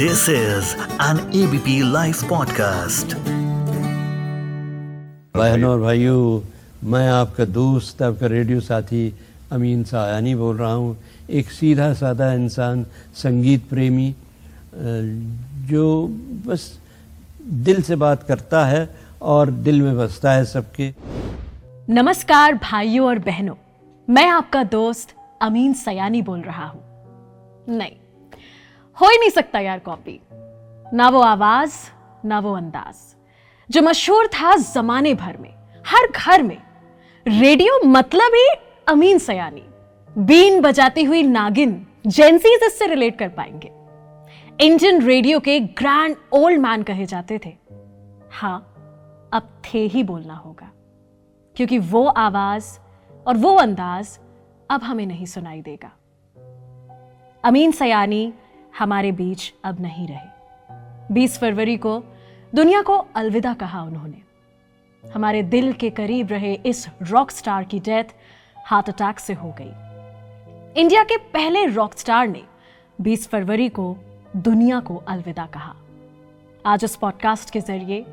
This is an ABP Life podcast. बहनों और भाइयों मैं आपका दोस्त आपका रेडियो साथी अमीन सायानी बोल रहा हूँ। एक सीधा साधा इंसान संगीत प्रेमी जो बस दिल से बात करता है और दिल में बसता है सबके। नमस्कार भाइयों और बहनों मैं आपका दोस्त अमीन सयानी बोल रहा हूँ। नहीं हो ही नहीं सकता यार कॉपी ना वो आवाज़, ना वो अंदाज। जो मशहूर था जमाने भर में, हर घर में। रेडियो मतलब ही अमीन सयानी। बीन बजाती हुई नागिन जेंसीज इससे रिलेट कर पाएँगे। इंडियन रेडियो के ग्रैंड ओल्ड मैन कहे जाते थे। हाँ अब थे ही बोलना होगा। क्योंकि वो आवाज़ और वो अंदाज अब हमें नहीं सुनाई देगा। अमीन सयानी हमारे बीच अब नहीं रहे। 20 फरवरी को दुनिया को अलविदा कहा उन्होंने। हमारे दिल के करीब रहे इस रॉक स्टार की डेथ हार्ट अटैक से हो गई। इंडिया के पहले रॉक स्टार ने 20 फरवरी को दुनिया को अलविदा कहा। आज इस पॉडकास्ट के ज़रिए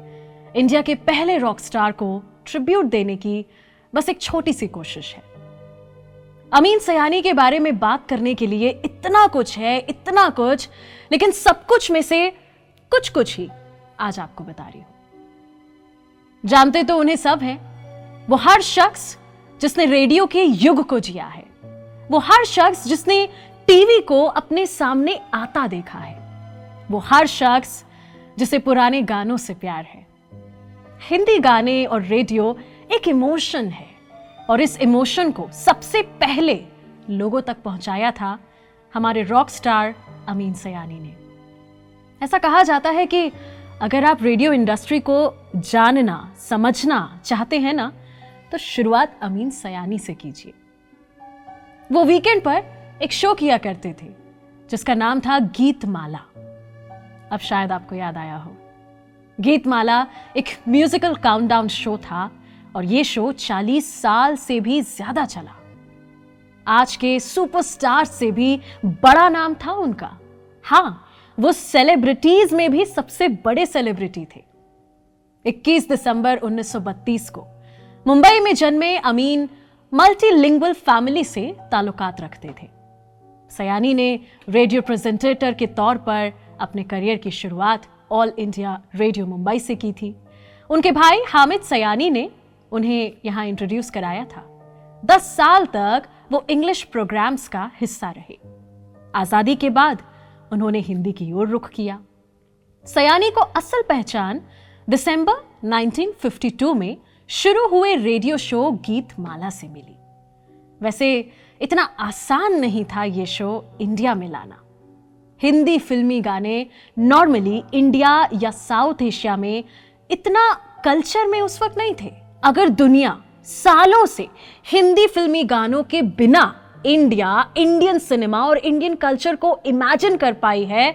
इंडिया के पहले रॉक स्टार को ट्रिब्यूट देने की बस एक छोटी सी कोशिश है। अमीन सयानी के बारे में बात करने के लिए इतना कुछ है, इतना कुछ, लेकिन सब कुछ में से कुछ कुछ ही आज आपको बता रही हूँ। जानते तो उन्हें सब हैं। वो हर शख्स जिसने रेडियो के युग को जिया है। वो हर शख्स जिसने टीवी को अपने सामने आता देखा है। वो हर शख्स जिसे पुराने गानों से प्यार है। हिंदी गाने और रेडियो एक इमोशन है। और इस इमोशन को सबसे पहले लोगों तक पहुँचाया था हमारे रॉक स्टार अमीन सयानी ने। ऐसा कहा जाता है कि अगर आप रेडियो इंडस्ट्री को जानना, समझना चाहते हैं ना तो शुरुआत अमीन सयानी से कीजिए। वो वीकेंड पर एक शो किया करते थे, जिसका नाम था गीत माला अब शायद आपको याद आया हो। गीतमाला एक म्यूजिकल काउंटडाउन शो था और ये शो 40 साल से भी ज़्यादा चला। आज के सुपरस्टार से भी बड़ा नाम था उनका। हाँ वो सेलिब्रिटीज में भी सबसे बड़े सेलिब्रिटी थे। 21 दिसंबर 1932 को मुंबई में जन्मे अमीन मल्टीलिंगुअल फैमिली से ताल्लुकात रखते थे। सयानी ने रेडियो प्रेजेंटेटर के तौर पर अपने करियर की शुरुआत ऑल इंडिया रेडियो मुंबई से की थी। उनके भाई हामिद सयानी ने उन्हें यहाँ इंट्रोड्यूस कराया था। दस साल तक वो इंग्लिश प्रोग्राम्स का हिस्सा रहे। आज़ादी के बाद उन्होंने हिंदी की ओर रुख किया। सयानी को असल पहचान दिसंबर 1952 में शुरू हुए रेडियो शो गीत माला से मिली। वैसे इतना आसान नहीं था ये शो इंडिया में लाना। हिंदी फिल्मी गाने नॉर्मली इंडिया या साउथ एशिया में इतना कल्चर में उस वक्त नहीं थे। अगर दुनिया सालों से हिंदी फिल्मी गानों के बिना इंडिया, इंडियन सिनेमा और इंडियन कल्चर को इमेजिन कर पाई है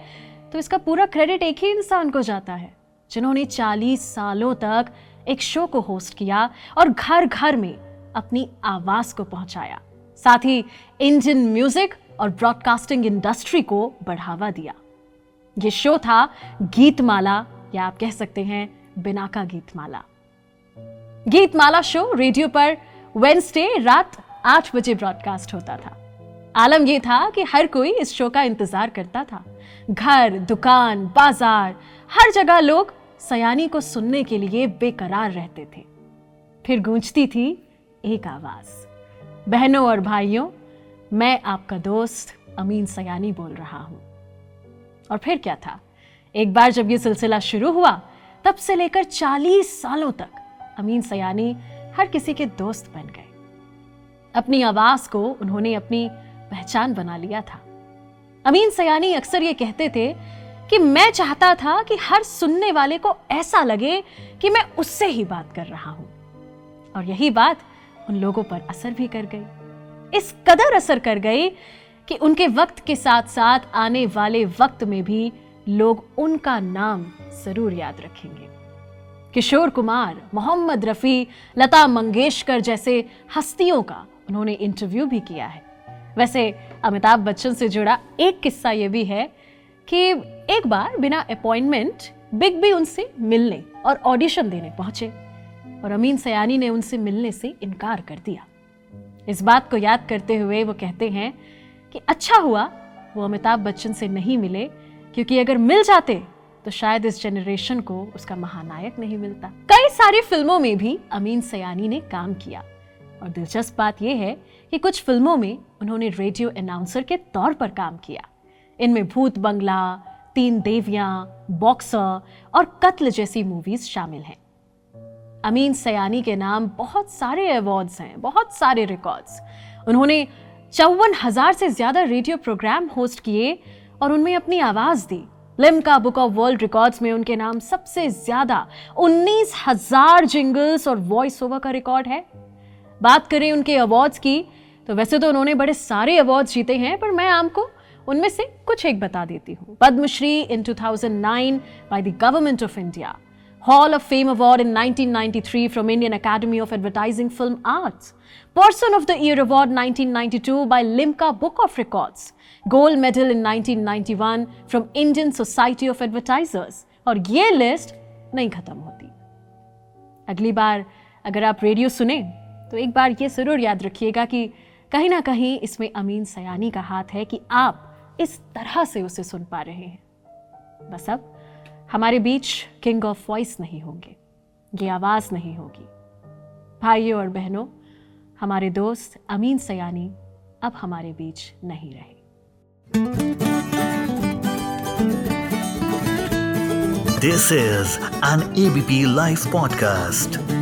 तो इसका पूरा क्रेडिट एक ही इंसान को जाता है, जिन्होंने 40 सालों तक एक शो को होस्ट किया और घर घर में अपनी आवाज़ को पहुँचाया। साथ ही इंडियन म्यूज़िक और ब्रॉडकास्टिंग इंडस्ट्री को बढ़ावा दिया। ये शो था गीतमाला, या आप कह सकते हैं बिना का गीतमाला। गीतमाला शो रेडियो पर वेंसडे रात आठ बजे ब्रॉडकास्ट होता था। आलम यह था कि हर कोई इस शो का इंतज़ार करता था। घर, दुकान, बाज़ार, हर जगह लोग सयानी को सुनने के लिए बेकरार रहते थे। फिर गूंजती थी एक आवाज़। बहनों और भाइयों, मैं आपका दोस्त अमीन सयानी बोल रहा हूँ। और फिर क्या था? एक बार जब ये सिलसिला शुरू हुआ, तब से लेकर 40 सालों तक अमीन सयानी हर किसी के दोस्त बन गए। अपनी आवाज़ को उन्होंने अपनी पहचान बना लिया था। अमीन सयानी अक्सर ये कहते थे कि मैं चाहता था कि हर सुनने वाले को ऐसा लगे कि मैं उससे ही बात कर रहा हूँ। और यही बात उन लोगों पर असर भी कर गई। इस कदर असर कर गई कि उनके वक्त के साथ साथ आने वाले वक्त में भी लोग उनका नाम ज़रूर याद रखेंगे। किशोर कुमार, मोहम्मद रफी, लता मंगेशकर जैसे हस्तियों का उन्होंने इंटरव्यू भी किया है। वैसे अमिताभ बच्चन से जुड़ा एक किस्सा यह भी है कि एक बार बिना अपॉइंटमेंट बिग बी उनसे मिलने और ऑडिशन देने पहुँचे और अमीन सयानी ने उनसे मिलने से इनकार कर दिया। इस बात को याद करते हुए वो कहते हैं कि अच्छा हुआ वो अमिताभ बच्चन से नहीं मिले, क्योंकि अगर मिल जाते तो शायद इस जनरेशन को उसका महानायक नहीं मिलता। कई सारी फ़िल्मों में भी अमीन सयानी ने काम किया। और दिलचस्प बात यह है कि कुछ फ़िल्मों में उन्होंने रेडियो अनाउंसर के तौर पर काम किया। इनमें भूत बंगला, तीन देवियाँ बॉक्सर और कत्ल जैसी मूवीज़ शामिल हैं। अमीन सयानी के नाम बहुत सारे अवार्ड्स हैं, बहुत सारे रिकॉर्ड्स उन्होंने चौवन हज़ार से ज़्यादा रेडियो प्रोग्राम होस्ट किए और उनमें अपनी आवाज़ दी। Limca book of world records में उनके नाम सबसे ज़्यादा उन्नीस हज़ार जिंगल्स और वॉइस ओवर का रिकॉर्ड है। बात करें उनके अवार्ड्स की तो वैसे तो उन्होंने बड़े सारे अवार्ड्स जीते हैं, पर मैं आपको उनमें से कुछ एक बता देती हूँ। Padma Shri in 2009 by the government of India Hall of Fame Award in 1993 from Indian Academy of Advertising Film Arts. Person of the Year Award 1992 by Limca Book of Records. Gold Medal in 1991 from Indian Society of Advertisers. और ये list नहीं खत्म होती अगली बार अगर आप radio सुने तो एक बार ये ज़रूर याद रखिएगा कि कहीं ना कहीं इसमें अमीन सयानी का हाथ है कि आप इस तरह से उसे सुन पा रहे हैं बस अब हमारे बीच किंग ऑफ़ वॉइस नहीं होंगे, ये आवाज़ नहीं होगी भाइयों और बहनों, हमारे दोस्त अमीन सयानी अब हमारे बीच नहीं रहे this is an ABP live podcast.